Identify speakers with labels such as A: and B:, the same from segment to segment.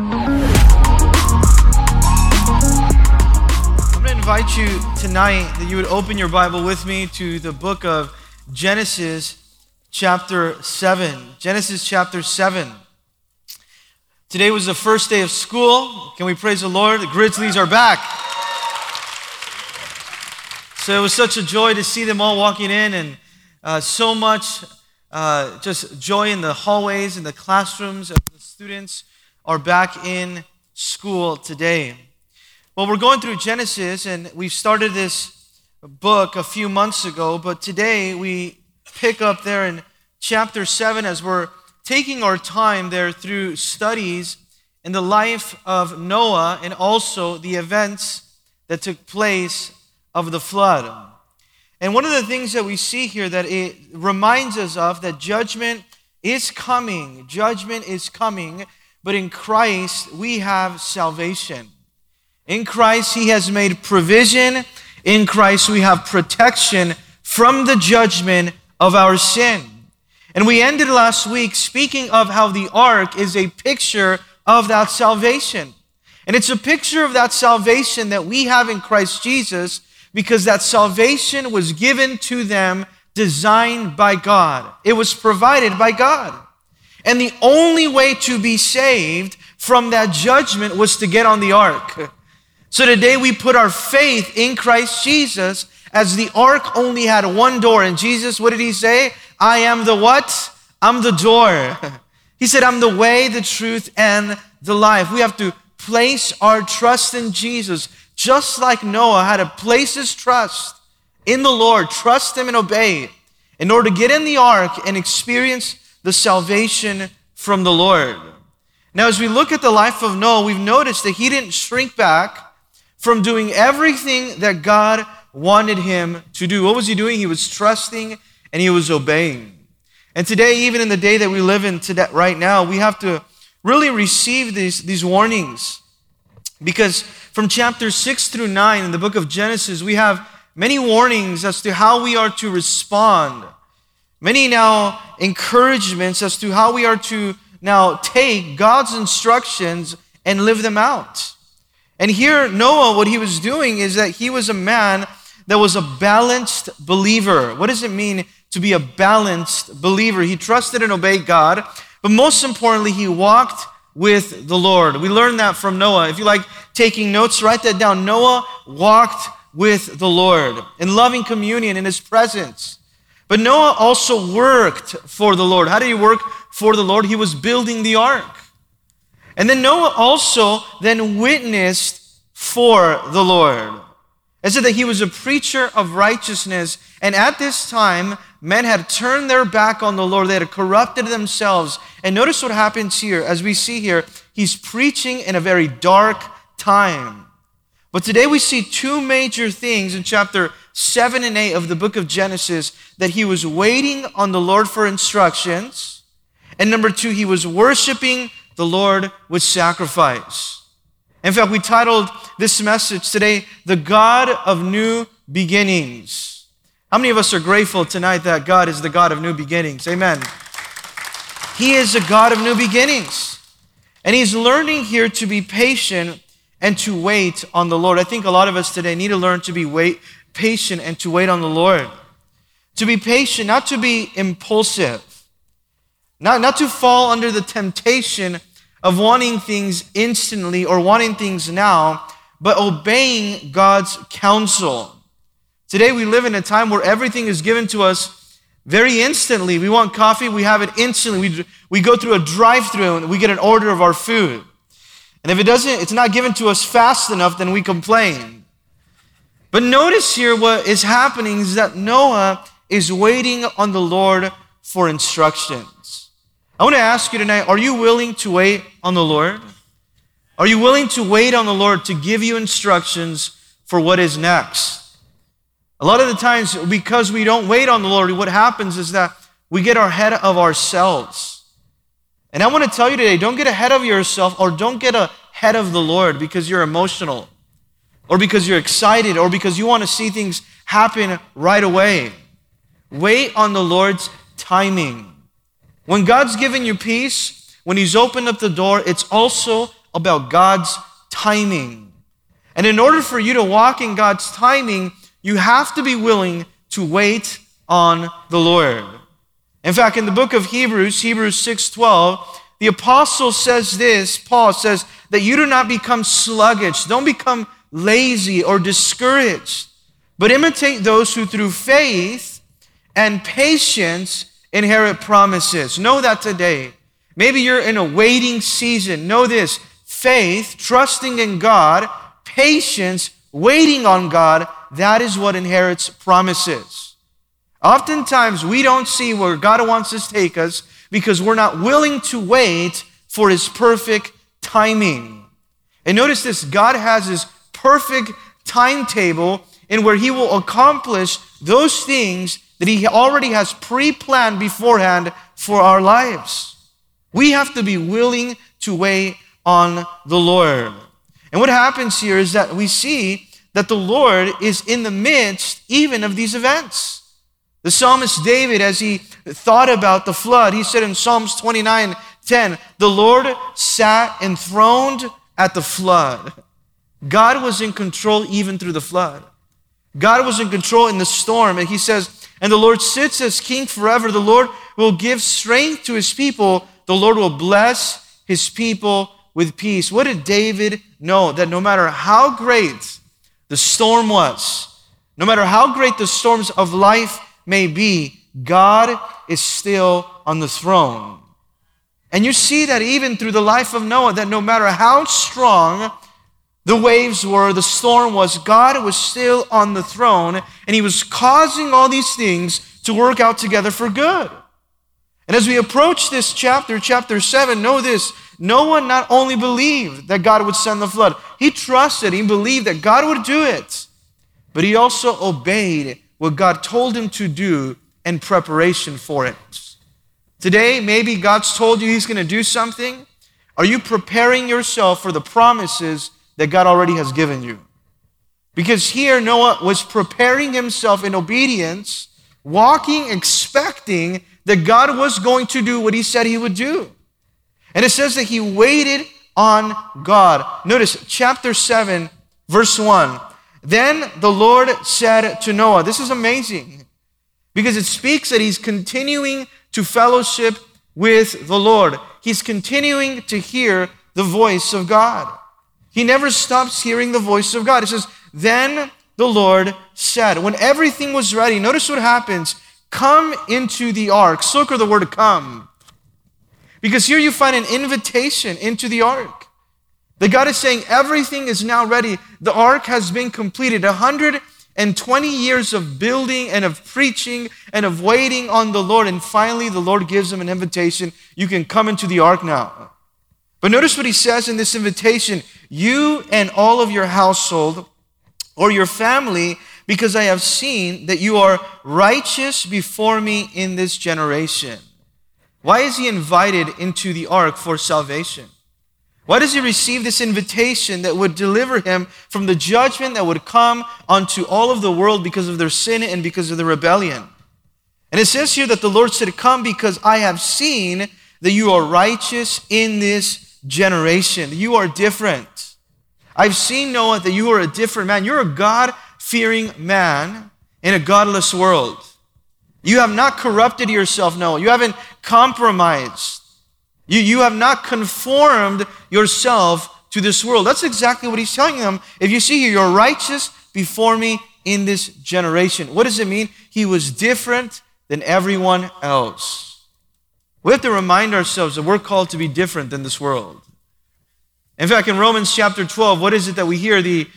A: I'm going to invite you tonight that you would open your Bible with me to the book of Genesis, chapter 7. Genesis, chapter 7. Today was the first day of school. Can we praise the Lord? The Grizzlies are back. So it was such a joy to see them all walking in, and uh, so much uh, just joy in the hallways and the classrooms. Of the students are back in school today. Well, we're going through Genesis, and we've started this book a few months ago, but today we pick up there in chapter 7 as we're taking our time there through studies in the life of Noah and also the events that took place of the flood. And one of the things that we see here that it reminds us of that judgment is coming. Judgment is coming, but in Christ we have salvation. In Christ, He has made provision. In Christ, we have protection from the judgment of our sin. And we ended last week speaking of how the ark is a picture of that salvation. And it's a picture of that salvation that we have in Christ Jesus because that salvation was given to them, designed by God. It was provided by God. And the only way to be saved from that judgment was to get on the ark. So today we put our faith in Christ Jesus as the ark only had one door. And Jesus, what did he say? I am the what? I'm the door. He said, I'm the way, the truth, and the life. We have to place our trust in Jesus, just like Noah had to place his trust in the Lord, trust him and obey in order to get in the ark and experience the salvation from the Lord. Now, as we look at the life of Noah, we've noticed that he didn't shrink back from doing everything that God wanted him to do. What was he doing? He was trusting and he was obeying. And today, even in the day that we live in today, right now, we have to really receive these, these warnings. Because from chapter 6 through 9 in the book of Genesis, we have many warnings as to how we are to respond. Many now encouragements as to how we are to now take God's instructions and live them out. And here, Noah, what he was doing is that he was a man that was a balanced believer. What does it mean to be a balanced believer? He trusted and obeyed God, but most importantly, he walked with the Lord. We learned that from Noah. If you like taking notes, write that down. Noah walked with the Lord in loving communion in his presence. But Noah also worked for the Lord. How did he work for the Lord? He was building the ark. And then Noah also then witnessed for the Lord. It said that he was a preacher of righteousness. And at this time, men had turned their back on the Lord. They had corrupted themselves. And notice what happens here. As we see here, he's preaching in a very dark time. But today we see two major things in chapter 7 and 8 of the book of Genesis that he was waiting on the Lord for instructions. And number two, he was worshiping the Lord with sacrifice. In fact, we titled this message today, The God of New Beginnings. How many of us are grateful tonight that God is the God of new beginnings? Amen. He is a God of new beginnings. And He's learning here to be patient and to wait on the Lord. I think a lot of us today need to learn to be wait, patient and to wait on the Lord. To be patient, not to be impulsive. Not, not to fall under the temptation of wanting things instantly or wanting things now, but obeying God's counsel. Today we live in a time where everything is given to us very instantly. We want coffee, we have it instantly. We, we go through a drive through and we get an order of our food. And if it doesn't, it's not given to us fast enough, then we complain. But notice here what is happening is that Noah is waiting on the Lord for instructions. I want to ask you tonight are you willing to wait on the Lord? Are you willing to wait on the Lord to give you instructions for what is next? A lot of the times, because we don't wait on the Lord, what happens is that we get ahead of ourselves. And I want to tell you today don't get ahead of yourself or don't get ahead of the Lord because you're emotional or because you're excited or because you want to see things happen right away. Wait on the Lord's timing. When God's given you peace, when He's opened up the door, it's also about God's timing. And in order for you to walk in God's timing, you have to be willing to wait on the Lord. In fact, in the book of Hebrews, Hebrews 6:12, the apostle says this, Paul says that you do not become sluggish, don't become lazy or discouraged, but imitate those who through faith and patience inherit promises. Know that today. Maybe you're in a waiting season. Know this faith, trusting in God, patience, waiting on God, that is what inherits promises. Oftentimes, we don't see where God wants us to take us because we're not willing to wait for His perfect timing. And notice this God has His perfect timetable in where He will accomplish those things that He already has pre planned beforehand for our lives. We have to be willing to wait on the Lord. And what happens here is that we see that the Lord is in the midst even of these events. The psalmist David, as he thought about the flood, he said in Psalms 29 10, the Lord sat enthroned at the flood. God was in control even through the flood. God was in control in the storm. And he says, And the Lord sits as king forever. The Lord will give strength to his people. The Lord will bless his people with peace. What did David know? That no matter how great the storm was, no matter how great the storms of life may be, God is still on the throne. And you see that even through the life of Noah, that no matter how strong the waves were, the storm was, God was still on the throne, and He was causing all these things to work out together for good. And as we approach this chapter, chapter 7, know this Noah not only believed that God would send the flood, he trusted, he believed that God would do it, but he also obeyed what God told him to do in preparation for it. Today, maybe God's told you He's going to do something. Are you preparing yourself for the promises that God already has given you? Because here, Noah was preparing himself in obedience, walking, expecting that God was going to do what He said He would do. And it says that he waited on God. Notice chapter 7, verse 1. Then the Lord said to Noah, This is amazing because it speaks that he's continuing to fellowship with the Lord. He's continuing to hear the voice of God. He never stops hearing the voice of God. It says, Then the Lord said, When everything was ready, notice what happens. Come into the ark. Circle the word come. Because here you find an invitation into the ark. That God is saying everything is now ready. The ark has been completed. 120 years of building and of preaching and of waiting on the Lord. And finally, the Lord gives them an invitation. You can come into the ark now. But notice what he says in this invitation You and all of your household or your family, because I have seen that you are righteous before me in this generation. Why is he invited into the ark for salvation? Why does he receive this invitation that would deliver him from the judgment that would come onto all of the world because of their sin and because of the rebellion? And it says here that the Lord said, Come because I have seen that you are righteous in this generation. You are different. I've seen, Noah, that you are a different man. You're a God fearing man in a godless world. You have not corrupted yourself, Noah. You haven't compromised. You, you have not conformed yourself to this world. That's exactly what he's telling them. If you see here, you're righteous before me in this generation. What does it mean? He was different than everyone else. We have to remind ourselves that we're called to be different than this world. In fact, in Romans chapter 12, what is it that we hear? The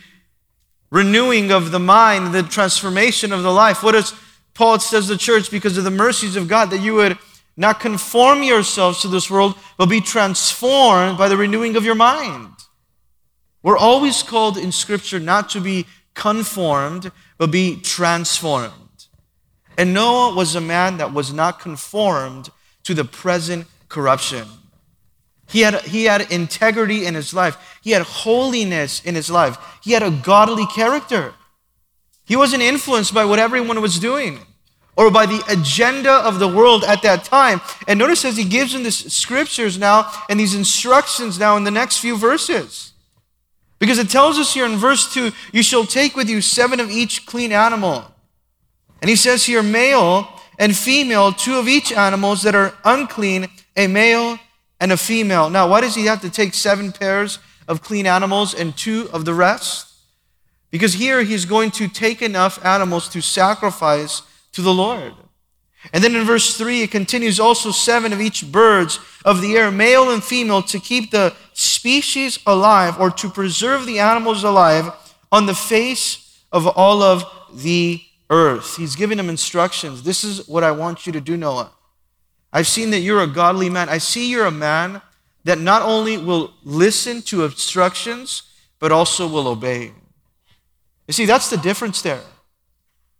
A: renewing of the mind, the transformation of the life. What does Paul says to the church? Because of the mercies of God, that you would not conform yourselves to this world, but be transformed by the renewing of your mind. We're always called in Scripture not to be conformed, but be transformed. And Noah was a man that was not conformed to the present corruption. He had, he had integrity in his life, he had holiness in his life, he had a godly character. He wasn't influenced by what everyone was doing or by the agenda of the world at that time. And notice as he gives them these scriptures now and these instructions now in the next few verses. Because it tells us here in verse 2 you shall take with you seven of each clean animal. And he says here, male and female, two of each animals that are unclean, a male and a female. Now, why does he have to take seven pairs of clean animals and two of the rest? Because here he's going to take enough animals to sacrifice to the Lord. And then in verse 3, it continues also seven of each birds of the air, male and female, to keep the species alive or to preserve the animals alive on the face of all of the earth. He's giving them instructions. This is what I want you to do, Noah. I've seen that you're a godly man. I see you're a man that not only will listen to instructions, but also will obey. You see, that's the difference there.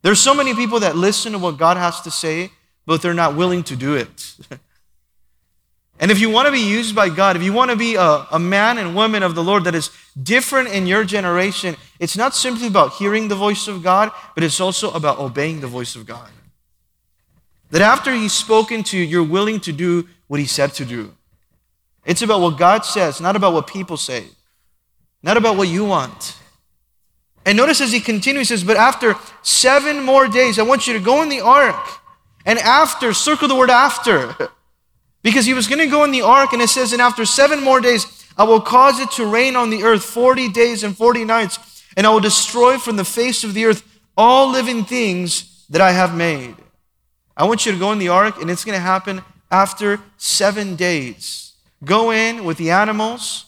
A: There's so many people that listen to what God has to say, but they're not willing to do it. and if you want to be used by God, if you want to be a, a man and woman of the Lord that is different in your generation, it's not simply about hearing the voice of God, but it's also about obeying the voice of God. That after He's spoken to you, you're willing to do what He said to do. It's about what God says, not about what people say, not about what you want. And notice as he continues, he says, But after seven more days, I want you to go in the ark. And after, circle the word after. Because he was going to go in the ark, and it says, And after seven more days, I will cause it to rain on the earth 40 days and 40 nights, and I will destroy from the face of the earth all living things that I have made. I want you to go in the ark, and it's going to happen after seven days. Go in with the animals,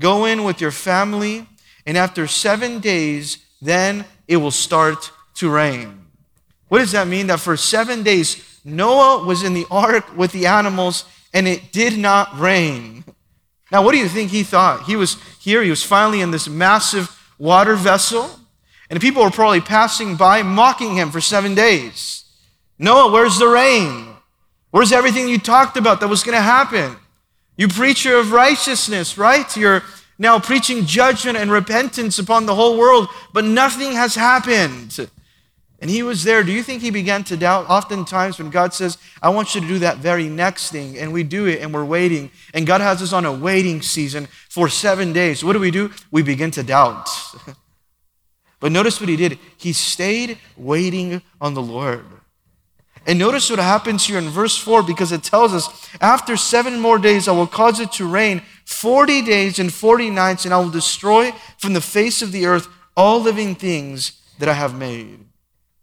A: go in with your family, and after seven days, then it will start to rain. What does that mean? That for seven days, Noah was in the ark with the animals and it did not rain. Now, what do you think he thought? He was here, he was finally in this massive water vessel, and people were probably passing by mocking him for seven days. Noah, where's the rain? Where's everything you talked about that was going to happen? You preacher of righteousness, right? You're now preaching judgment and repentance upon the whole world, but nothing has happened. And he was there. Do you think he began to doubt? Oftentimes, when God says, I want you to do that very next thing, and we do it and we're waiting, and God has us on a waiting season for seven days, what do we do? We begin to doubt. but notice what he did. He stayed waiting on the Lord. And notice what happens here in verse 4 because it tells us, After seven more days, I will cause it to rain 40 days and 40 nights, and I will destroy from the face of the earth all living things that I have made.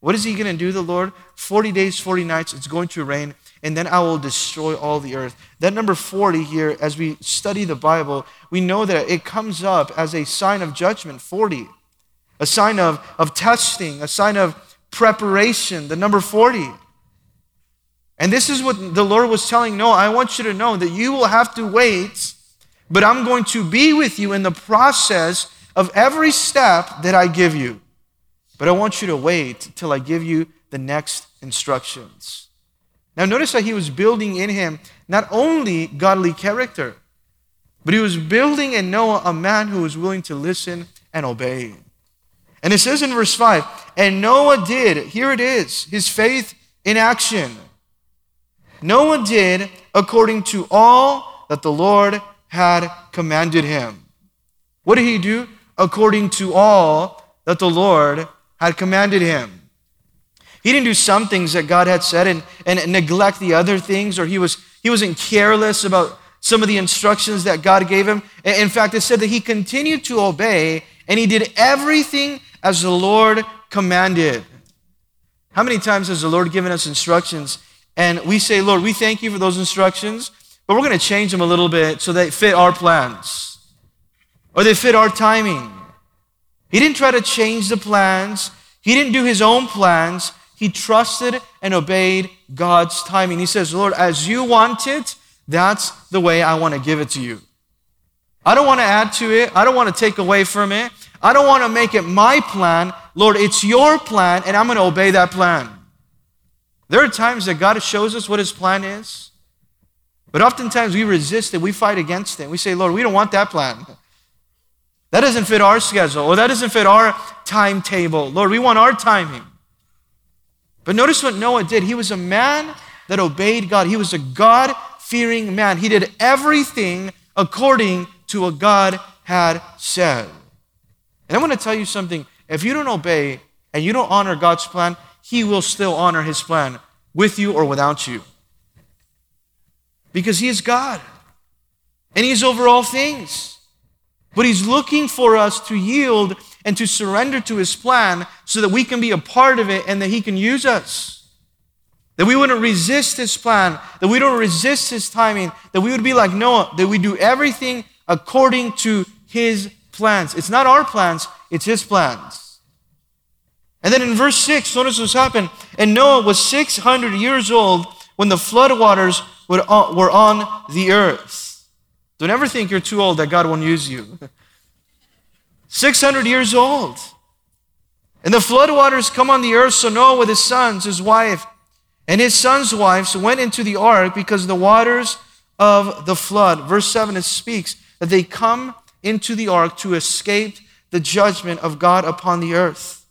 A: What is he going to do, the Lord? 40 days, 40 nights, it's going to rain, and then I will destroy all the earth. That number 40 here, as we study the Bible, we know that it comes up as a sign of judgment 40, a sign of, of testing, a sign of preparation, the number 40. And this is what the Lord was telling Noah I want you to know that you will have to wait but I'm going to be with you in the process of every step that I give you. But I want you to wait till I give you the next instructions. Now, notice that he was building in him not only godly character, but he was building in Noah a man who was willing to listen and obey. And it says in verse 5 And Noah did, here it is, his faith in action. Noah did according to all that the Lord had commanded him. What did he do? According to all that the Lord had commanded him. He didn't do some things that God had said and, and neglect the other things, or he, was, he wasn't careless about some of the instructions that God gave him. In fact, it said that he continued to obey and he did everything as the Lord commanded. How many times has the Lord given us instructions and we say, Lord, we thank you for those instructions, but we're going to change them a little bit so they fit our plans or they fit our timing. He didn't try to change the plans, he didn't do his own plans. He trusted and obeyed God's timing. He says, Lord, as you want it, that's the way I want to give it to you. I don't want to add to it. I don't want to take away from it. I don't want to make it my plan. Lord, it's your plan, and I'm going to obey that plan. There are times that God shows us what his plan is, but oftentimes we resist it, we fight against it. We say, Lord, we don't want that plan. That doesn't fit our schedule, or that doesn't fit our timetable. Lord, we want our timing. But notice what Noah did. He was a man that obeyed God, he was a God fearing man. He did everything according to what God had said. And I want to tell you something. If you don't obey and you don't honor God's plan, He will still honor His plan with you or without you. Because He is God and He's over all things. But He's looking for us to yield and to surrender to His plan so that we can be a part of it and that He can use us. That we wouldn't resist His plan, that we don't resist His timing, that we would be like Noah, that we do everything according to His plans. It's not our plans, it's His plans. And then in verse 6, notice what's happened. And Noah was 600 years old when the flood waters uh, were on the earth. Don't ever think you're too old that God won't use you. 600 years old. And the flood waters come on the earth, so Noah with his sons, his wife, and his sons' wives went into the ark because the waters of the flood. Verse 7 it speaks that they come into the ark to escape the judgment of God upon the earth.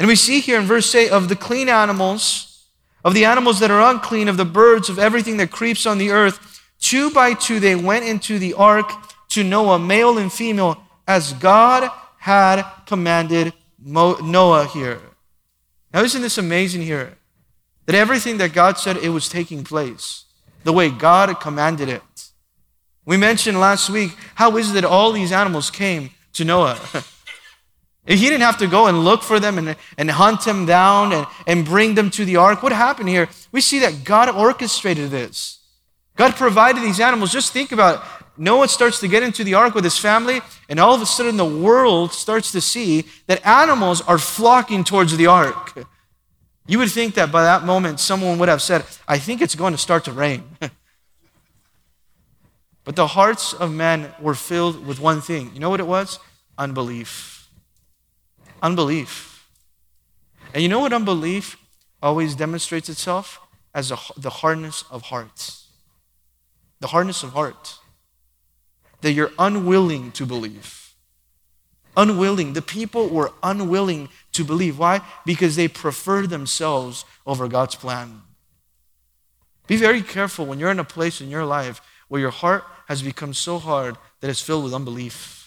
A: And we see here in verse 8 of the clean animals, of the animals that are unclean, of the birds, of everything that creeps on the earth, two by two they went into the ark to Noah, male and female, as God had commanded Noah here. Now, isn't this amazing here? That everything that God said, it was taking place the way God commanded it. We mentioned last week how is it that all these animals came to Noah? he didn't have to go and look for them and, and hunt them down and, and bring them to the ark. What happened here? We see that God orchestrated this. God provided these animals. Just think about it. Noah starts to get into the ark with his family, and all of a sudden the world starts to see that animals are flocking towards the ark. You would think that by that moment someone would have said, I think it's going to start to rain. But the hearts of men were filled with one thing. You know what it was? Unbelief. Unbelief. And you know what unbelief always demonstrates itself? As a, the hardness of hearts. The hardness of heart. That you're unwilling to believe. Unwilling. The people were unwilling to believe. Why? Because they prefer themselves over God's plan. Be very careful when you're in a place in your life where your heart has become so hard that it's filled with unbelief.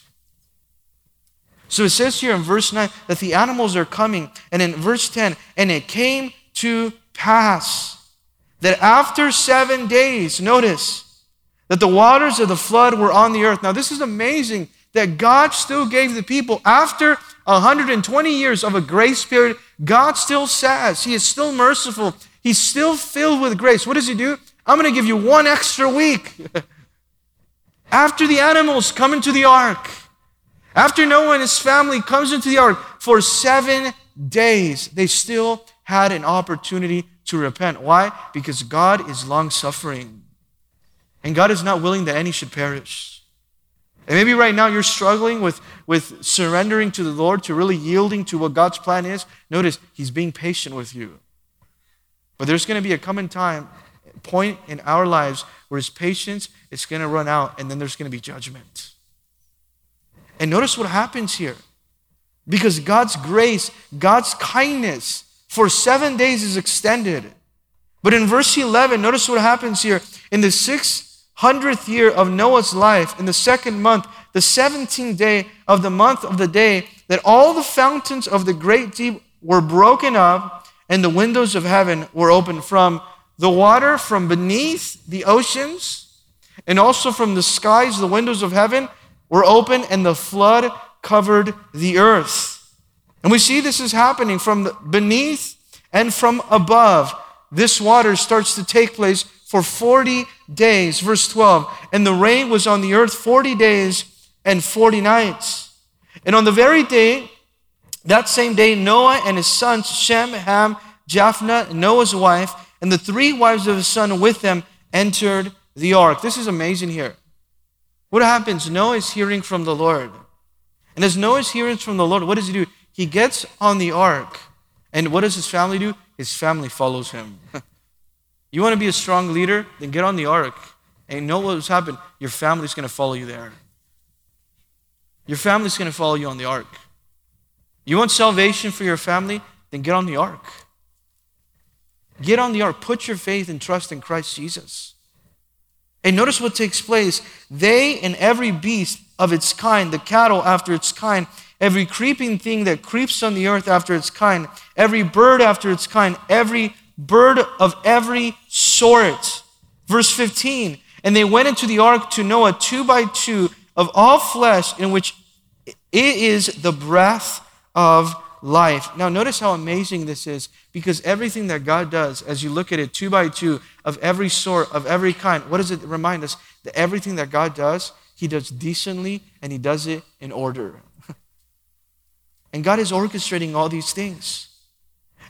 A: So it says here in verse 9 that the animals are coming. And in verse 10, and it came to pass that after seven days, notice, that the waters of the flood were on the earth. Now, this is amazing that God still gave the people, after 120 years of a grace period, God still says, He is still merciful. He's still filled with grace. What does He do? I'm going to give you one extra week. After the animals come into the ark, after Noah and his family comes into the ark, for seven days, they still had an opportunity to repent. Why? Because God is long suffering. And God is not willing that any should perish. And maybe right now you're struggling with, with surrendering to the Lord, to really yielding to what God's plan is. Notice, He's being patient with you. But there's going to be a coming time point in our lives where his patience is going to run out and then there's going to be judgment. And notice what happens here. Because God's grace, God's kindness for seven days is extended. But in verse 11, notice what happens here. In the 600th year of Noah's life, in the second month, the 17th day of the month of the day, that all the fountains of the great deep were broken up and the windows of heaven were opened from the water from beneath the oceans and also from the skies, the windows of heaven were open, and the flood covered the earth. And we see this is happening from beneath and from above. This water starts to take place for 40 days. Verse 12. And the rain was on the earth 40 days and 40 nights. And on the very day, that same day, Noah and his sons, Shem, Ham, Japheth, Noah's wife, and the three wives of his son with them entered the ark. This is amazing here. What happens? Noah is hearing from the Lord. And as Noah is hearing from the Lord, what does he do? He gets on the ark. And what does his family do? His family follows him. you want to be a strong leader? Then get on the ark. And know what's happened? Your family's going to follow you there. Your family's going to follow you on the ark. You want salvation for your family? Then get on the ark. Get on the ark. Put your faith and trust in Christ Jesus. And notice what takes place. They and every beast of its kind, the cattle after its kind, every creeping thing that creeps on the earth after its kind, every bird after its kind, every bird of every sort. Verse 15 And they went into the ark to Noah two by two of all flesh, in which it is the breath of life. Now, notice how amazing this is because everything that God does, as you look at it two by two, of every sort, of every kind, what does it remind us? That everything that God does, He does decently and He does it in order. and God is orchestrating all these things.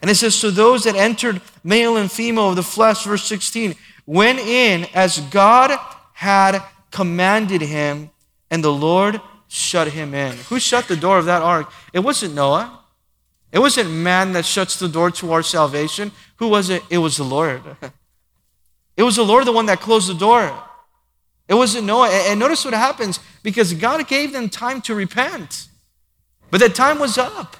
A: And it says, So those that entered, male and female of the flesh, verse 16, went in as God had commanded him, and the Lord shut him in. Who shut the door of that ark? It wasn't Noah. It wasn't man that shuts the door to our salvation. Who was it? It was the Lord. It was the Lord the one that closed the door. It wasn't Noah. And notice what happens because God gave them time to repent. But that time was up.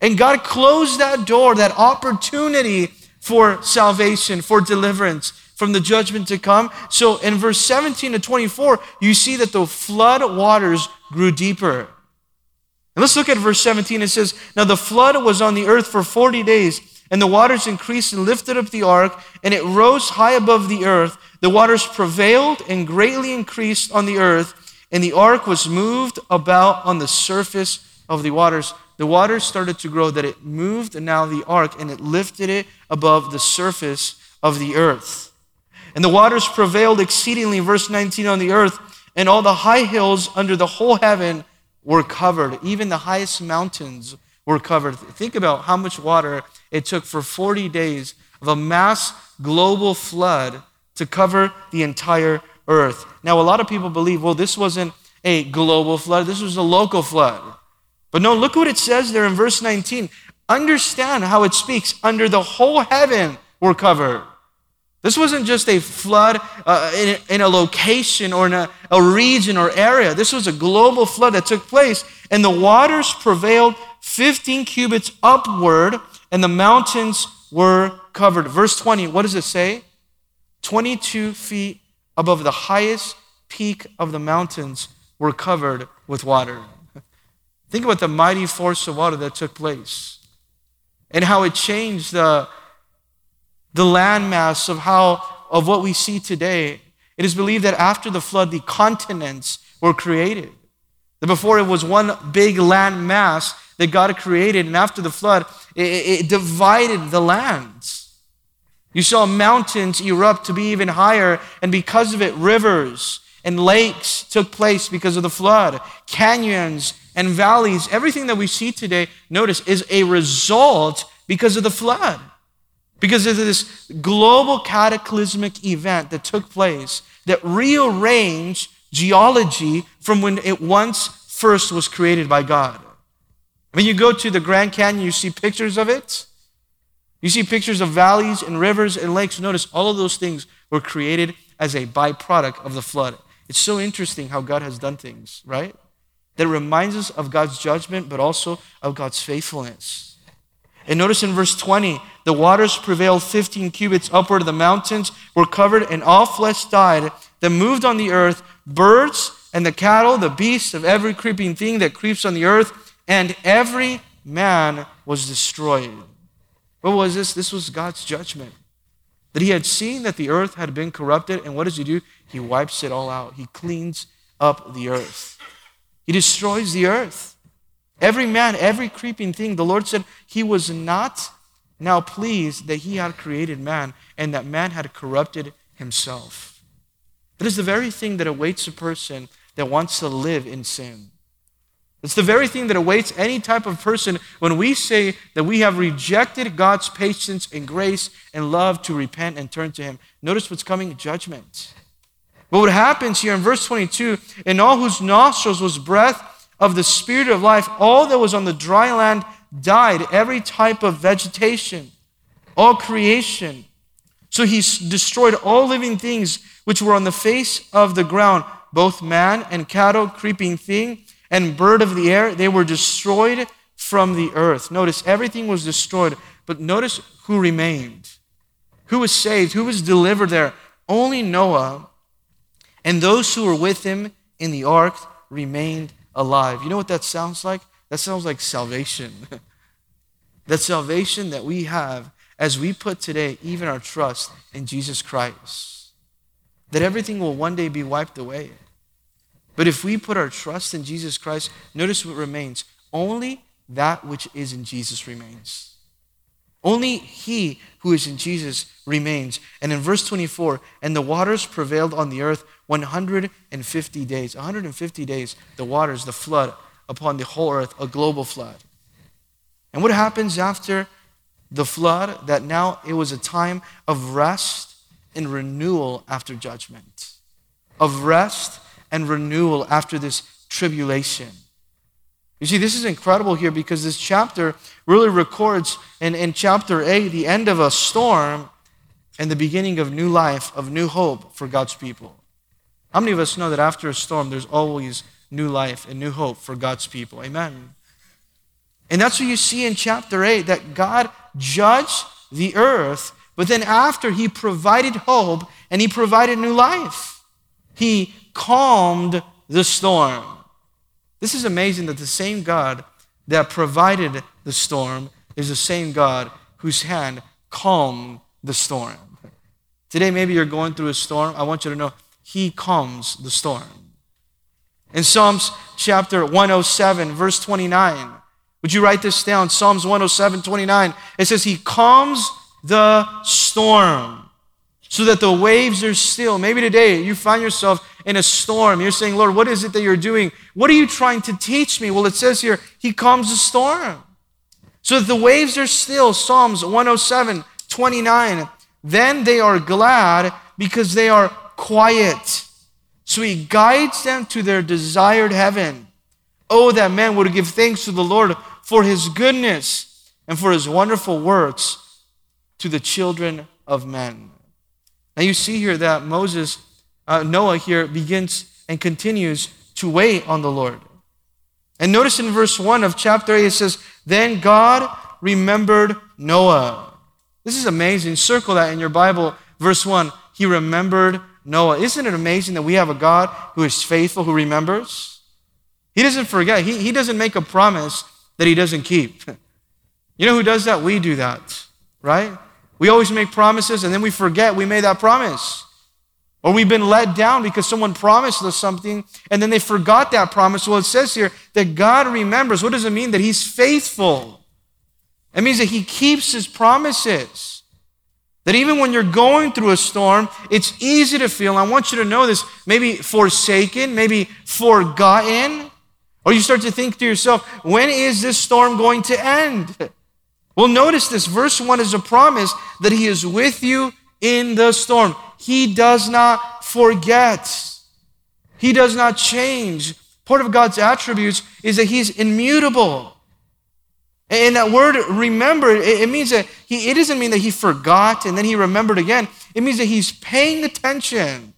A: And God closed that door, that opportunity for salvation, for deliverance from the judgment to come. So in verse 17 to 24, you see that the flood waters grew deeper. And let's look at verse 17. It says, Now the flood was on the earth for 40 days, and the waters increased and lifted up the ark, and it rose high above the earth. The waters prevailed and greatly increased on the earth, and the ark was moved about on the surface of the waters. The waters started to grow, that it moved and now the ark, and it lifted it above the surface of the earth. And the waters prevailed exceedingly, verse 19, on the earth, and all the high hills under the whole heaven were covered. Even the highest mountains were covered. Think about how much water it took for 40 days of a mass global flood to cover the entire earth. Now, a lot of people believe, well, this wasn't a global flood, this was a local flood. But no, look what it says there in verse 19. Understand how it speaks. Under the whole heaven were covered. This wasn't just a flood uh, in, in, a location or in a, a region or area. This was a global flood that took place, and the waters prevailed 15 cubits upward, and the mountains were covered. Verse 20, what does it say? 22 feet above the highest peak of the mountains were covered with water. Think about the mighty force of water that took place and how it changed the the landmass of how of what we see today. It is believed that after the flood, the continents were created. That before it was one big land mass that God created, and after the flood, it, it divided the lands. You saw mountains erupt to be even higher, and because of it, rivers and lakes took place because of the flood. Canyons and valleys, everything that we see today, notice, is a result because of the flood. Because of this global cataclysmic event that took place that rearranged geology from when it once first was created by God. When you go to the Grand Canyon, you see pictures of it. You see pictures of valleys and rivers and lakes. Notice all of those things were created as a byproduct of the flood. It's so interesting how God has done things, right? That reminds us of God's judgment, but also of God's faithfulness. And notice in verse 20, the waters prevailed 15 cubits upward, the mountains were covered, and all flesh died that moved on the earth, birds and the cattle, the beasts of every creeping thing that creeps on the earth, and every man was destroyed. What was this? This was God's judgment. That he had seen that the earth had been corrupted, and what does he do? He wipes it all out. He cleans up the earth. He destroys the earth. Every man, every creeping thing, the Lord said he was not now pleased that he had created man and that man had corrupted himself. That is the very thing that awaits a person that wants to live in sin. It's the very thing that awaits any type of person when we say that we have rejected God's patience and grace and love to repent and turn to Him. Notice what's coming judgment. But what happens here in verse 22 in all whose nostrils was breath of the Spirit of life, all that was on the dry land died, every type of vegetation, all creation. So he destroyed all living things which were on the face of the ground, both man and cattle, creeping thing, and bird of the air. They were destroyed from the earth. Notice everything was destroyed, but notice who remained. Who was saved? Who was delivered there? Only Noah and those who were with him in the ark remained alive. You know what that sounds like? That sounds like salvation. that salvation that we have as we put today even our trust in Jesus Christ. That everything will one day be wiped away. But if we put our trust in Jesus Christ, notice what remains. Only that which is in Jesus remains. Only he who is in Jesus remains. And in verse 24, and the waters prevailed on the earth 150 days. 150 days, the waters, the flood upon the whole earth, a global flood. And what happens after the flood? That now it was a time of rest and renewal after judgment, of rest and renewal after this tribulation. You see, this is incredible here because this chapter really records in, in chapter 8 the end of a storm and the beginning of new life, of new hope for God's people. How many of us know that after a storm, there's always new life and new hope for God's people? Amen. And that's what you see in chapter 8 that God judged the earth, but then after, He provided hope and He provided new life. He calmed the storm. This is amazing that the same God that provided the storm is the same God whose hand calmed the storm. Today, maybe you're going through a storm. I want you to know He calms the storm. In Psalms chapter 107, verse 29, would you write this down? Psalms 107, 29. It says, He calms the storm so that the waves are still. Maybe today you find yourself in a storm. You're saying, Lord, what is it that you're doing? What are you trying to teach me? Well, it says here, He calms the storm. So that the waves are still. Psalms 107, 29. Then they are glad because they are quiet. So He guides them to their desired heaven. Oh, that man would give thanks to the Lord for His goodness and for His wonderful works to the children of men. Now you see here that Moses uh, Noah here begins and continues to wait on the Lord. And notice in verse 1 of chapter 8, it says, Then God remembered Noah. This is amazing. Circle that in your Bible. Verse 1, He remembered Noah. Isn't it amazing that we have a God who is faithful, who remembers? He doesn't forget. He, he doesn't make a promise that He doesn't keep. You know who does that? We do that, right? We always make promises and then we forget we made that promise. Or we've been let down because someone promised us something and then they forgot that promise. Well, it says here that God remembers. What does it mean? That He's faithful. It means that He keeps His promises. That even when you're going through a storm, it's easy to feel, I want you to know this, maybe forsaken, maybe forgotten. Or you start to think to yourself, when is this storm going to end? Well, notice this. Verse 1 is a promise that He is with you in the storm. He does not forget. He does not change. Part of God's attributes is that He's immutable. And that word remember, it means that he, it doesn't mean that he forgot and then he remembered again. It means that he's paying attention.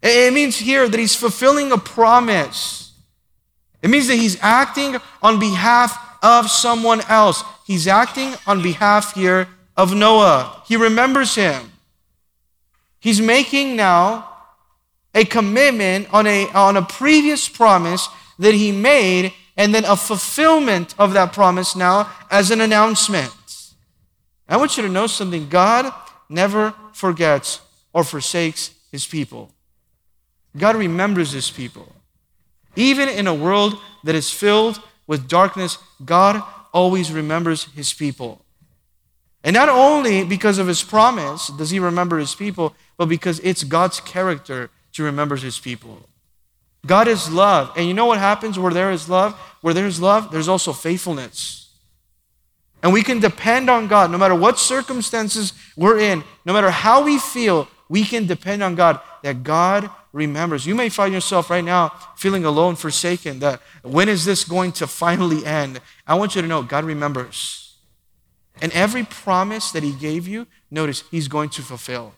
A: It means here that he's fulfilling a promise. It means that he's acting on behalf of someone else. He's acting on behalf here of Noah. He remembers him. He's making now a commitment on a, on a previous promise that he made, and then a fulfillment of that promise now as an announcement. I want you to know something God never forgets or forsakes his people. God remembers his people. Even in a world that is filled with darkness, God always remembers his people. And not only because of his promise does he remember his people, but because it's God's character to remember his people. God is love. And you know what happens where there is love? Where there is love, there's also faithfulness. And we can depend on God no matter what circumstances we're in, no matter how we feel, we can depend on God that God remembers. You may find yourself right now feeling alone, forsaken, that when is this going to finally end? I want you to know God remembers. And every promise that He gave you, notice He's going to fulfill.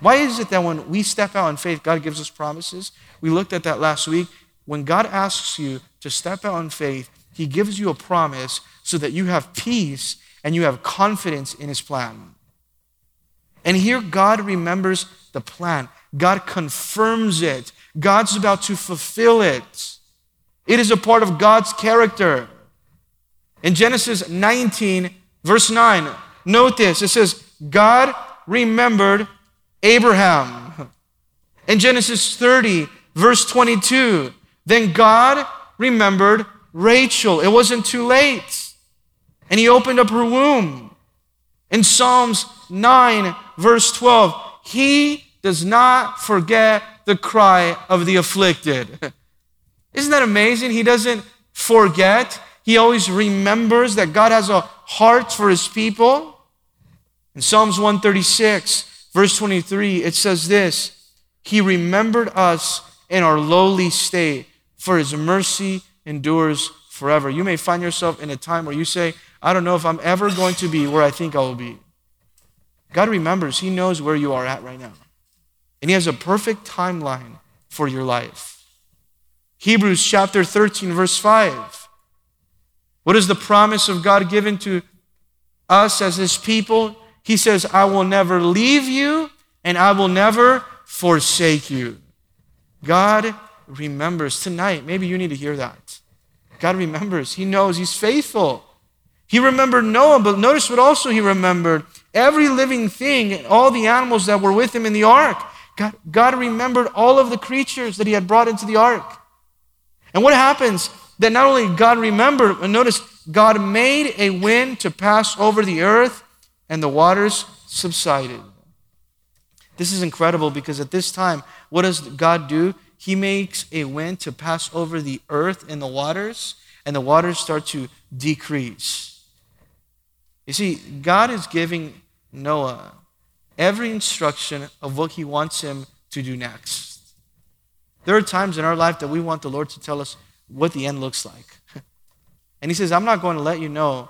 A: Why is it that when we step out in faith, God gives us promises? We looked at that last week. When God asks you to step out in faith, He gives you a promise so that you have peace and you have confidence in His plan. And here God remembers the plan. God confirms it. God's about to fulfill it. It is a part of God's character. In Genesis 19, verse 9, note this it says, God remembered Abraham. In Genesis 30, verse 22, then God remembered Rachel. It wasn't too late. And he opened up her womb. In Psalms 9, verse 12, he does not forget the cry of the afflicted. Isn't that amazing? He doesn't forget. He always remembers that God has a heart for his people. In Psalms 136, verse 23, it says this He remembered us in our lowly state, for his mercy endures forever. You may find yourself in a time where you say, I don't know if I'm ever going to be where I think I will be. God remembers, He knows where you are at right now. And He has a perfect timeline for your life. Hebrews chapter 13, verse 5. What is the promise of God given to us as His people? He says, I will never leave you and I will never forsake you. God remembers tonight. Maybe you need to hear that. God remembers. He knows He's faithful. He remembered Noah, but notice what also He remembered every living thing all the animals that were with Him in the ark. God, God remembered all of the creatures that He had brought into the ark. And what happens? That not only God remembered, but notice God made a wind to pass over the earth and the waters subsided. This is incredible because at this time, what does God do? He makes a wind to pass over the earth and the waters, and the waters start to decrease. You see, God is giving Noah every instruction of what he wants him to do next. There are times in our life that we want the Lord to tell us what the end looks like. And he says, I'm not going to let you know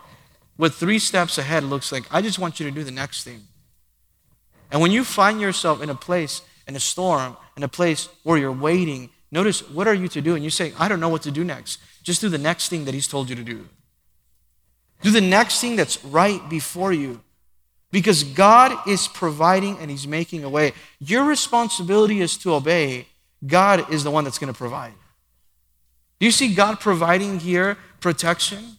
A: what three steps ahead looks like. I just want you to do the next thing. And when you find yourself in a place, in a storm, in a place where you're waiting, notice what are you to do? And you say, I don't know what to do next. Just do the next thing that he's told you to do. Do the next thing that's right before you. Because God is providing and he's making a way. Your responsibility is to obey. God is the one that's going to provide. Do you see God providing here protection?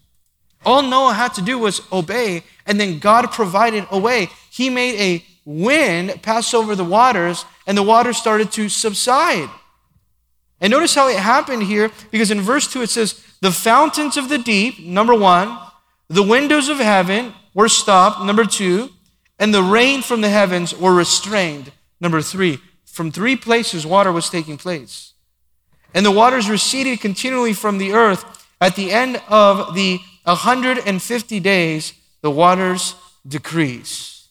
A: All Noah had to do was obey, and then God provided a way. He made a wind pass over the waters, and the waters started to subside. And notice how it happened here, because in verse 2 it says, The fountains of the deep, number one, the windows of heaven were stopped, number two, and the rain from the heavens were restrained, number three. From three places, water was taking place. And the waters receded continually from the earth. At the end of the 150 days, the waters decrease.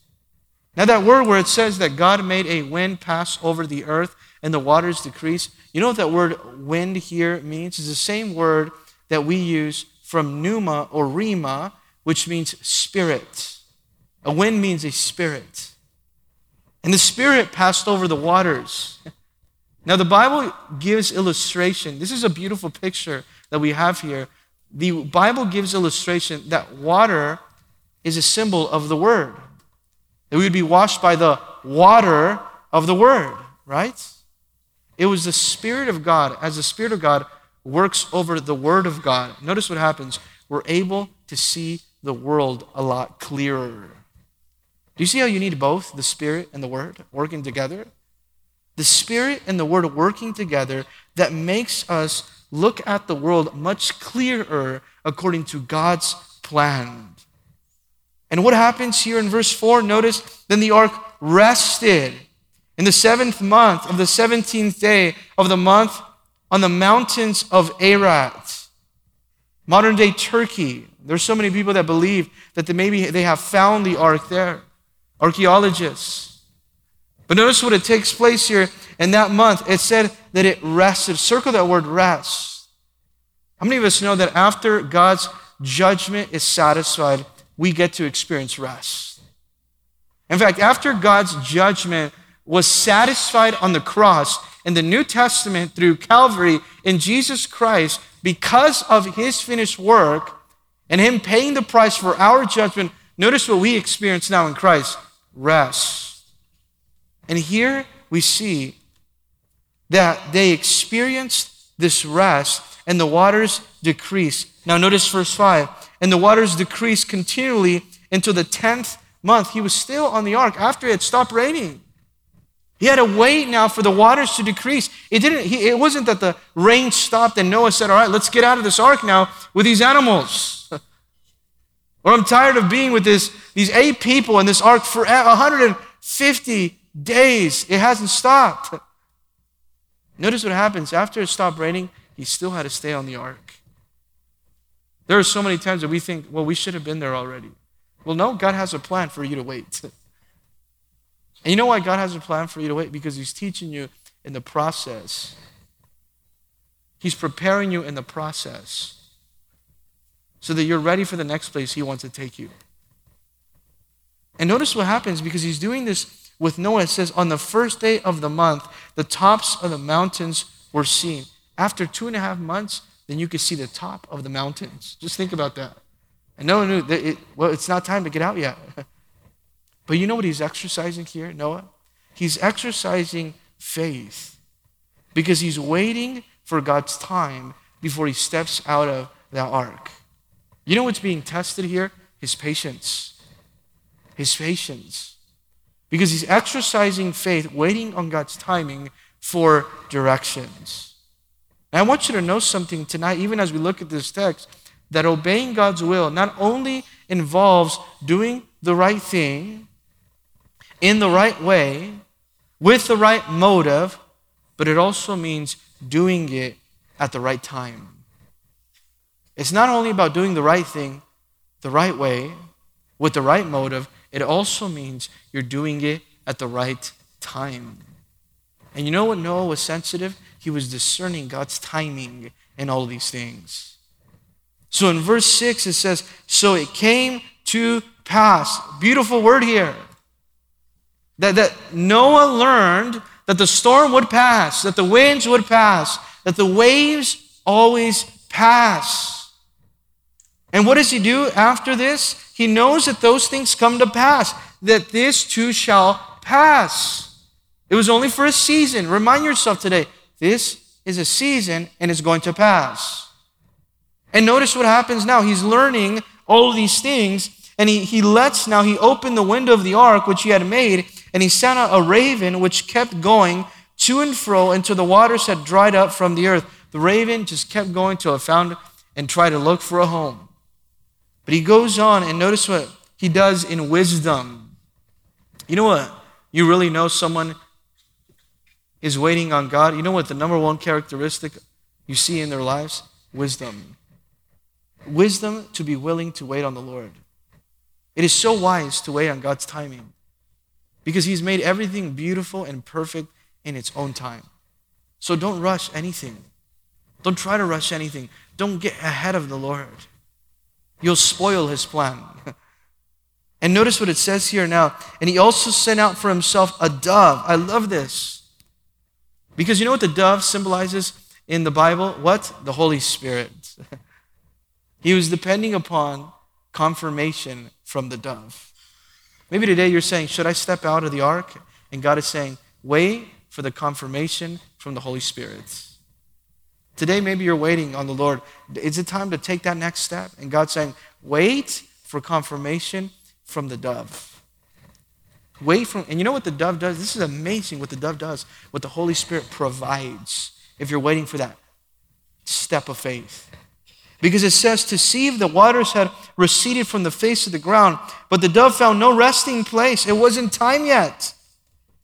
A: Now, that word where it says that God made a wind pass over the earth and the waters decrease, you know what that word wind here means? It's the same word that we use from pneuma or rima, which means spirit. A wind means a spirit. And the spirit passed over the waters. Now, the Bible gives illustration. This is a beautiful picture that we have here. The Bible gives illustration that water is a symbol of the Word. That we would be washed by the water of the Word, right? It was the Spirit of God, as the Spirit of God works over the Word of God. Notice what happens. We're able to see the world a lot clearer. Do you see how you need both the Spirit and the Word working together? the Spirit and the Word working together that makes us look at the world much clearer according to God's plan. And what happens here in verse 4? Notice, then the ark rested in the seventh month of the 17th day of the month on the mountains of Ararat, modern day Turkey. There's so many people that believe that maybe they have found the ark there. Archaeologists. But notice what it takes place here in that month. It said that it rested. Circle that word rest. How many of us know that after God's judgment is satisfied, we get to experience rest? In fact, after God's judgment was satisfied on the cross in the New Testament through Calvary in Jesus Christ, because of his finished work and him paying the price for our judgment, notice what we experience now in Christ rest. And here we see that they experienced this rest and the waters decrease. Now, notice verse 5 and the waters decreased continually until the 10th month. He was still on the ark after it stopped raining. He had to wait now for the waters to decrease. It didn't. He, it wasn't that the rain stopped and Noah said, "All right, let's get out of this ark now with these animals." or I'm tired of being with this these eight people in this ark for 150 days. It hasn't stopped. Notice what happens after it stopped raining. He still had to stay on the ark. There are so many times that we think, well, we should have been there already. Well, no, God has a plan for you to wait. and you know why God has a plan for you to wait? Because He's teaching you in the process. He's preparing you in the process so that you're ready for the next place He wants to take you. And notice what happens because He's doing this with Noah. It says, on the first day of the month, the tops of the mountains were seen. After two and a half months, then you could see the top of the mountains. Just think about that. And Noah knew that it, well, it's not time to get out yet. but you know what he's exercising here, Noah? He's exercising faith because he's waiting for God's time before he steps out of that ark. You know what's being tested here? His patience. His patience. Because he's exercising faith, waiting on God's timing for directions. And I want you to know something tonight, even as we look at this text, that obeying God's will not only involves doing the right thing in the right way, with the right motive, but it also means doing it at the right time. It's not only about doing the right thing the right way, with the right motive, it also means you're doing it at the right time. And you know what Noah was sensitive? he was discerning God's timing in all these things. So in verse 6, it says, So it came to pass. Beautiful word here. That, that Noah learned that the storm would pass, that the winds would pass, that the waves always pass. And what does he do after this? He knows that those things come to pass, that this too shall pass. It was only for a season. Remind yourself today this is a season and it's going to pass. And notice what happens now. He's learning all these things, and he, he lets now, he opened the window of the ark which he had made, and he sent out a raven which kept going to and fro until the waters had dried up from the earth. The raven just kept going till it found and tried to look for a home. But he goes on, and notice what he does in wisdom. You know what? You really know someone is waiting on God, you know what the number one characteristic you see in their lives? Wisdom. Wisdom to be willing to wait on the Lord. It is so wise to wait on God's timing because He's made everything beautiful and perfect in its own time. So don't rush anything. Don't try to rush anything. Don't get ahead of the Lord. You'll spoil His plan. and notice what it says here now. And He also sent out for Himself a dove. I love this because you know what the dove symbolizes in the Bible? What? The Holy Spirit. he was depending upon confirmation from the dove. Maybe today you're saying, Should I step out of the ark? And God is saying, Wait for the confirmation from the Holy Spirit. Today, maybe you're waiting on the Lord. Is it time to take that next step? And God's saying, Wait for confirmation from the dove. Wait from, and you know what the dove does? This is amazing what the dove does, what the Holy Spirit provides if you're waiting for that step of faith. Because it says, to see if the waters had receded from the face of the ground, but the dove found no resting place. It wasn't time yet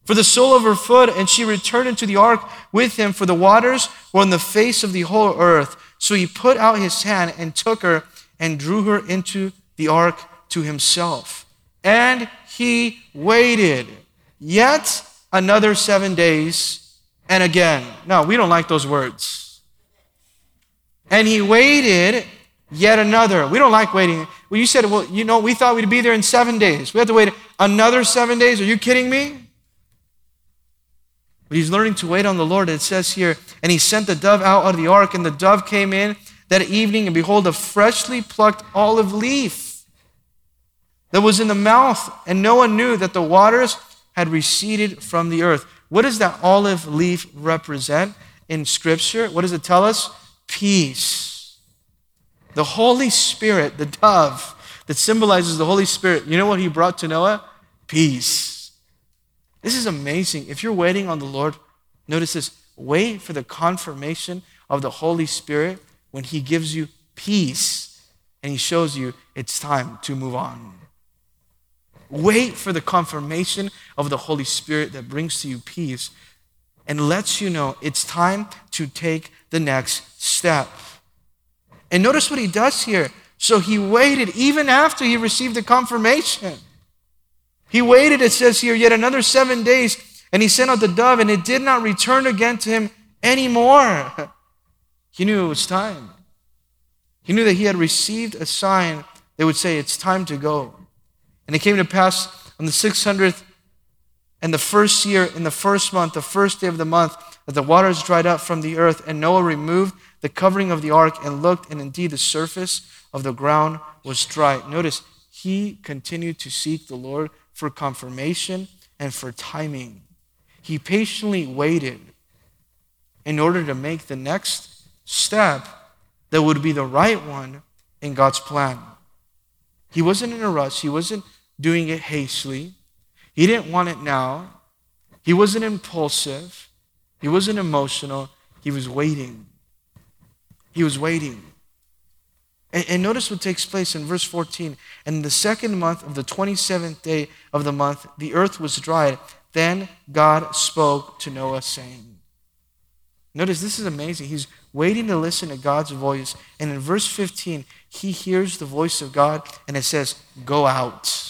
A: for the sole of her foot, and she returned into the ark with him, for the waters were on the face of the whole earth. So he put out his hand and took her and drew her into the ark to himself. And he waited yet another seven days and again. No, we don't like those words. And he waited yet another. We don't like waiting. Well, you said, well, you know, we thought we'd be there in seven days. We have to wait another seven days. Are you kidding me? But he's learning to wait on the Lord. It says here, and he sent the dove out of the ark, and the dove came in that evening, and behold, a freshly plucked olive leaf that was in the mouth, and Noah knew that the waters had receded from the earth. What does that olive leaf represent in Scripture? What does it tell us? Peace. The Holy Spirit, the dove that symbolizes the Holy Spirit, you know what he brought to Noah? Peace. This is amazing. If you're waiting on the Lord, notice this wait for the confirmation of the Holy Spirit when he gives you peace and he shows you it's time to move on. Wait for the confirmation of the Holy Spirit that brings to you peace and lets you know it's time to take the next step. And notice what he does here. So he waited even after he received the confirmation. He waited, it says here, yet another seven days, and he sent out the dove, and it did not return again to him anymore. He knew it was time. He knew that he had received a sign that would say, It's time to go. And it came to pass on the 600th and the first year, in the first month, the first day of the month, that the waters dried up from the earth, and Noah removed the covering of the ark and looked, and indeed the surface of the ground was dry. Notice, he continued to seek the Lord for confirmation and for timing. He patiently waited in order to make the next step that would be the right one in God's plan. He wasn't in a rush, he wasn't doing it hastily. He didn't want it now. He wasn't impulsive. He wasn't emotional. He was waiting. He was waiting. And, and, notice what takes place in verse 14. And in the second month of the 27th day of the month, the earth was dried. Then God spoke to Noah, saying, Notice this is amazing. He's waiting to listen to God's voice. And in verse 15, he hears the voice of God and it says, Go out.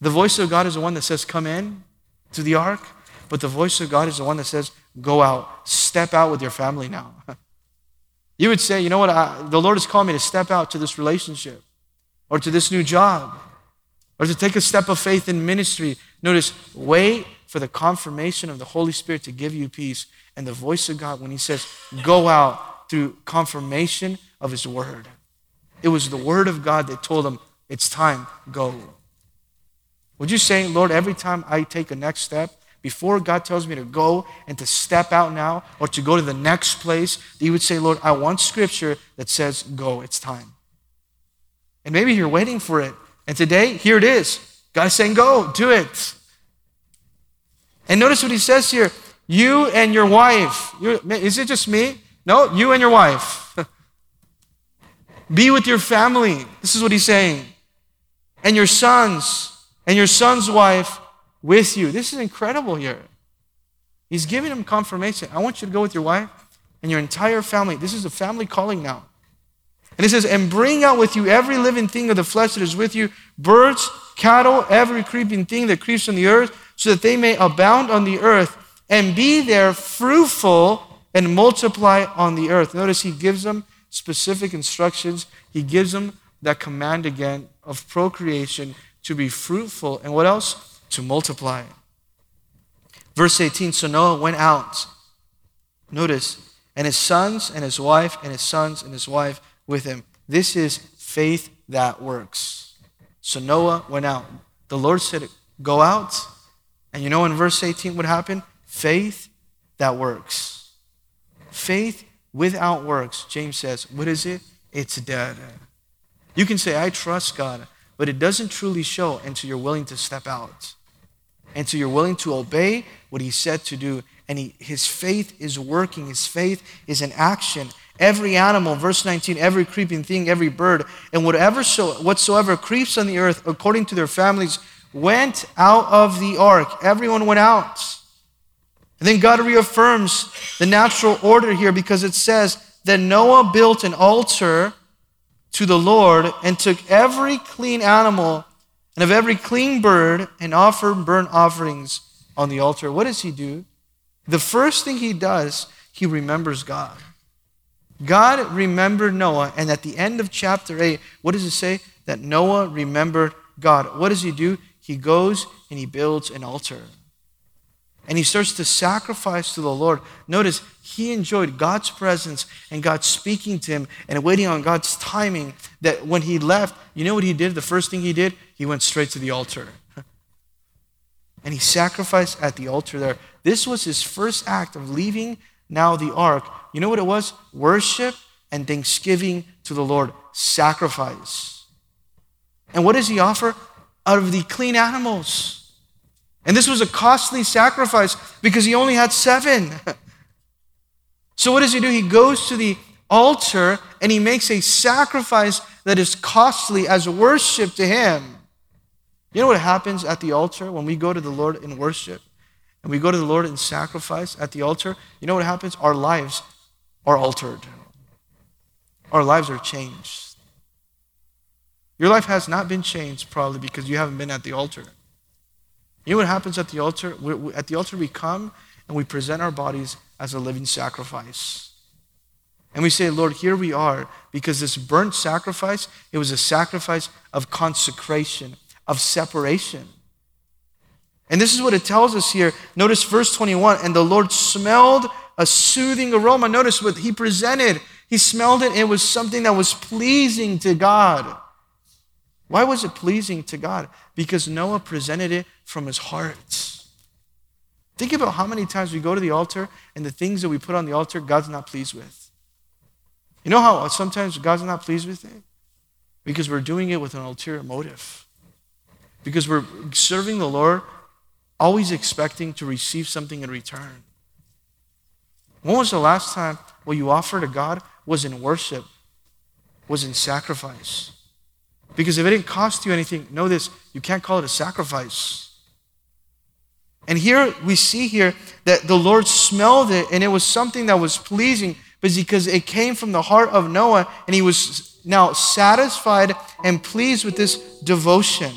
A: The voice of God is the one that says, Come in to the ark. But the voice of God is the one that says, Go out. Step out with your family now. you would say, You know what? I, the Lord has called me to step out to this relationship or to this new job or to take a step of faith in ministry. Notice, wait for the confirmation of the Holy Spirit to give you peace and the voice of God when He says, Go out through confirmation of His word. It was the word of God that told him, It's time, go. Would you say, Lord, every time I take a next step, before God tells me to go and to step out now or to go to the next place, you would say, Lord, I want scripture that says, Go, it's time. And maybe you're waiting for it. And today, here it is. God's saying, Go, do it. And notice what he says here you and your wife. Is it just me? No, you and your wife. Be with your family. This is what he's saying. And your sons, and your son's wife with you. This is incredible here. He's giving him confirmation. I want you to go with your wife and your entire family. This is a family calling now. And he says, and bring out with you every living thing of the flesh that is with you birds, cattle, every creeping thing that creeps on the earth, so that they may abound on the earth and be there fruitful and multiply on the earth. Notice he gives them specific instructions. He gives them that command again of procreation to be fruitful and what else? To multiply. Verse 18 So Noah went out. Notice, and his sons and his wife and his sons and his wife with him. This is faith that works. So Noah went out. The Lord said, Go out. And you know in verse 18 what happened? Faith that works. Faith without works, James says, what is it? It's dead. You can say, I trust God, but it doesn't truly show until you're willing to step out, until you're willing to obey what He said to do. And he, His faith is working, His faith is in action. Every animal, verse 19, every creeping thing, every bird, and whatever so, whatsoever creeps on the earth according to their families went out of the ark. Everyone went out. And then God reaffirms the natural order here because it says that Noah built an altar to the Lord and took every clean animal and of every clean bird and offered burnt offerings on the altar. What does he do? The first thing he does, he remembers God. God remembered Noah, and at the end of chapter 8, what does it say? That Noah remembered God. What does he do? He goes and he builds an altar and he starts to sacrifice to the Lord. Notice he enjoyed God's presence and God speaking to him and waiting on God's timing. That when he left, you know what he did? The first thing he did, he went straight to the altar. and he sacrificed at the altar there. This was his first act of leaving now the ark. You know what it was? Worship and thanksgiving to the Lord, sacrifice. And what does he offer? Out of the clean animals. And this was a costly sacrifice because he only had seven. so what does he do? He goes to the altar and he makes a sacrifice that is costly as worship to him. You know what happens at the altar when we go to the Lord in worship and we go to the Lord in sacrifice at the altar? You know what happens? Our lives are altered, our lives are changed. Your life has not been changed probably because you haven't been at the altar. You know what happens at the altar? We, we, at the altar, we come and we present our bodies as a living sacrifice. And we say, Lord, here we are, because this burnt sacrifice, it was a sacrifice of consecration, of separation. And this is what it tells us here. Notice verse 21 and the Lord smelled a soothing aroma. Notice what he presented. He smelled it, it was something that was pleasing to God. Why was it pleasing to God? Because Noah presented it from his heart. Think about how many times we go to the altar and the things that we put on the altar, God's not pleased with. You know how sometimes God's not pleased with it? Because we're doing it with an ulterior motive. Because we're serving the Lord, always expecting to receive something in return. When was the last time what you offered to God was in worship, was in sacrifice? Because if it didn't cost you anything, know this, you can't call it a sacrifice. And here we see here that the Lord smelled it and it was something that was pleasing because it came from the heart of Noah and he was now satisfied and pleased with this devotion.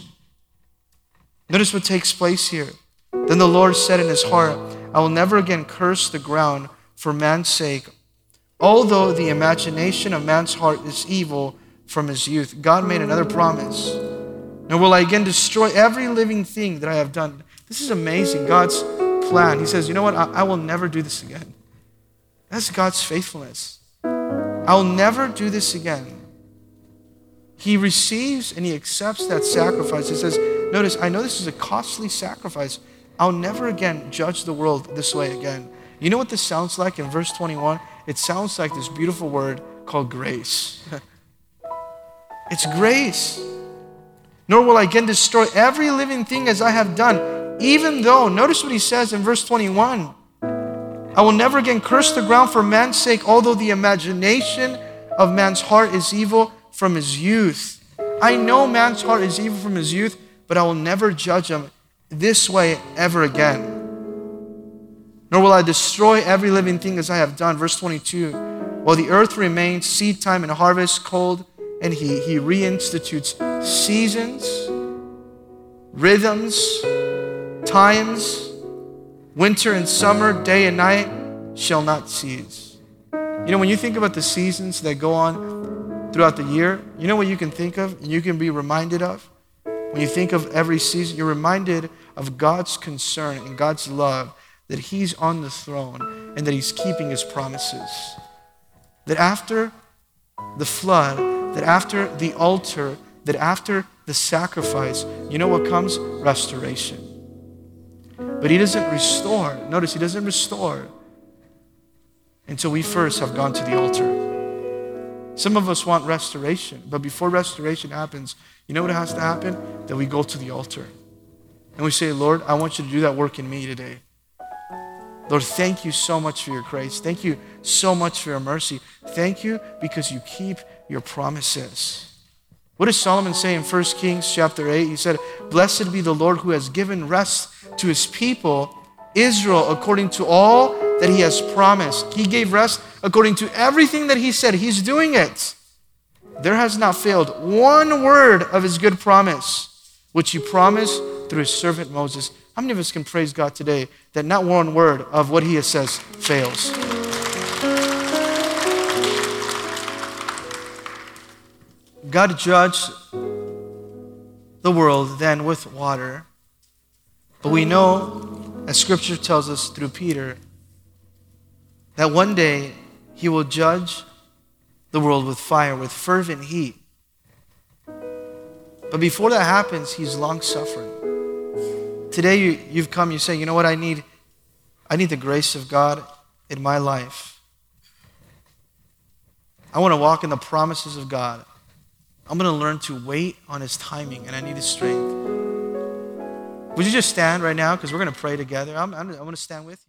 A: Notice what takes place here. Then the Lord said in his heart, I will never again curse the ground for man's sake, although the imagination of man's heart is evil from his youth. God made another promise. And will I again destroy every living thing that I have done? This is amazing. God's plan. He says, You know what? I, I will never do this again. That's God's faithfulness. I'll never do this again. He receives and he accepts that sacrifice. He says, Notice, I know this is a costly sacrifice. I'll never again judge the world this way again. You know what this sounds like in verse 21? It sounds like this beautiful word called grace. it's grace. Nor will I again destroy every living thing as I have done, even though, notice what he says in verse 21 I will never again curse the ground for man's sake, although the imagination of man's heart is evil from his youth. I know man's heart is evil from his youth, but I will never judge him this way ever again. Nor will I destroy every living thing as I have done. Verse 22 While the earth remains, seed time and harvest, cold and heat, he reinstitutes seasons, rhythms, times, Winter and summer, day and night shall not cease. You know, when you think about the seasons that go on throughout the year, you know what you can think of and you can be reminded of? When you think of every season, you're reminded of God's concern and God's love that He's on the throne and that He's keeping His promises. That after the flood, that after the altar, that after the sacrifice, you know what comes? Restoration. But He doesn't restore. Notice, He doesn't restore until we first have gone to the altar. Some of us want restoration, but before restoration happens, you know what has to happen? That we go to the altar. And we say, Lord, I want you to do that work in me today. Lord, thank you so much for your grace. Thank you so much for your mercy. Thank you because you keep your promises. What does Solomon say in 1 Kings chapter 8? He said, Blessed be the Lord who has given rest to his people, Israel, according to all that he has promised. He gave rest according to everything that he said. He's doing it. There has not failed one word of his good promise, which he promised through his servant Moses. How many of us can praise God today that not one word of what he has says fails? God judged the world then with water. But we know, as scripture tells us through Peter, that one day he will judge the world with fire, with fervent heat. But before that happens, he's long suffering. Today you, you've come, you say, you know what, I need, I need the grace of God in my life. I want to walk in the promises of God. I'm going to learn to wait on His timing, and I need His strength. Would you just stand right now? Because we're going to pray together. I'm, I'm, I'm going to stand with you.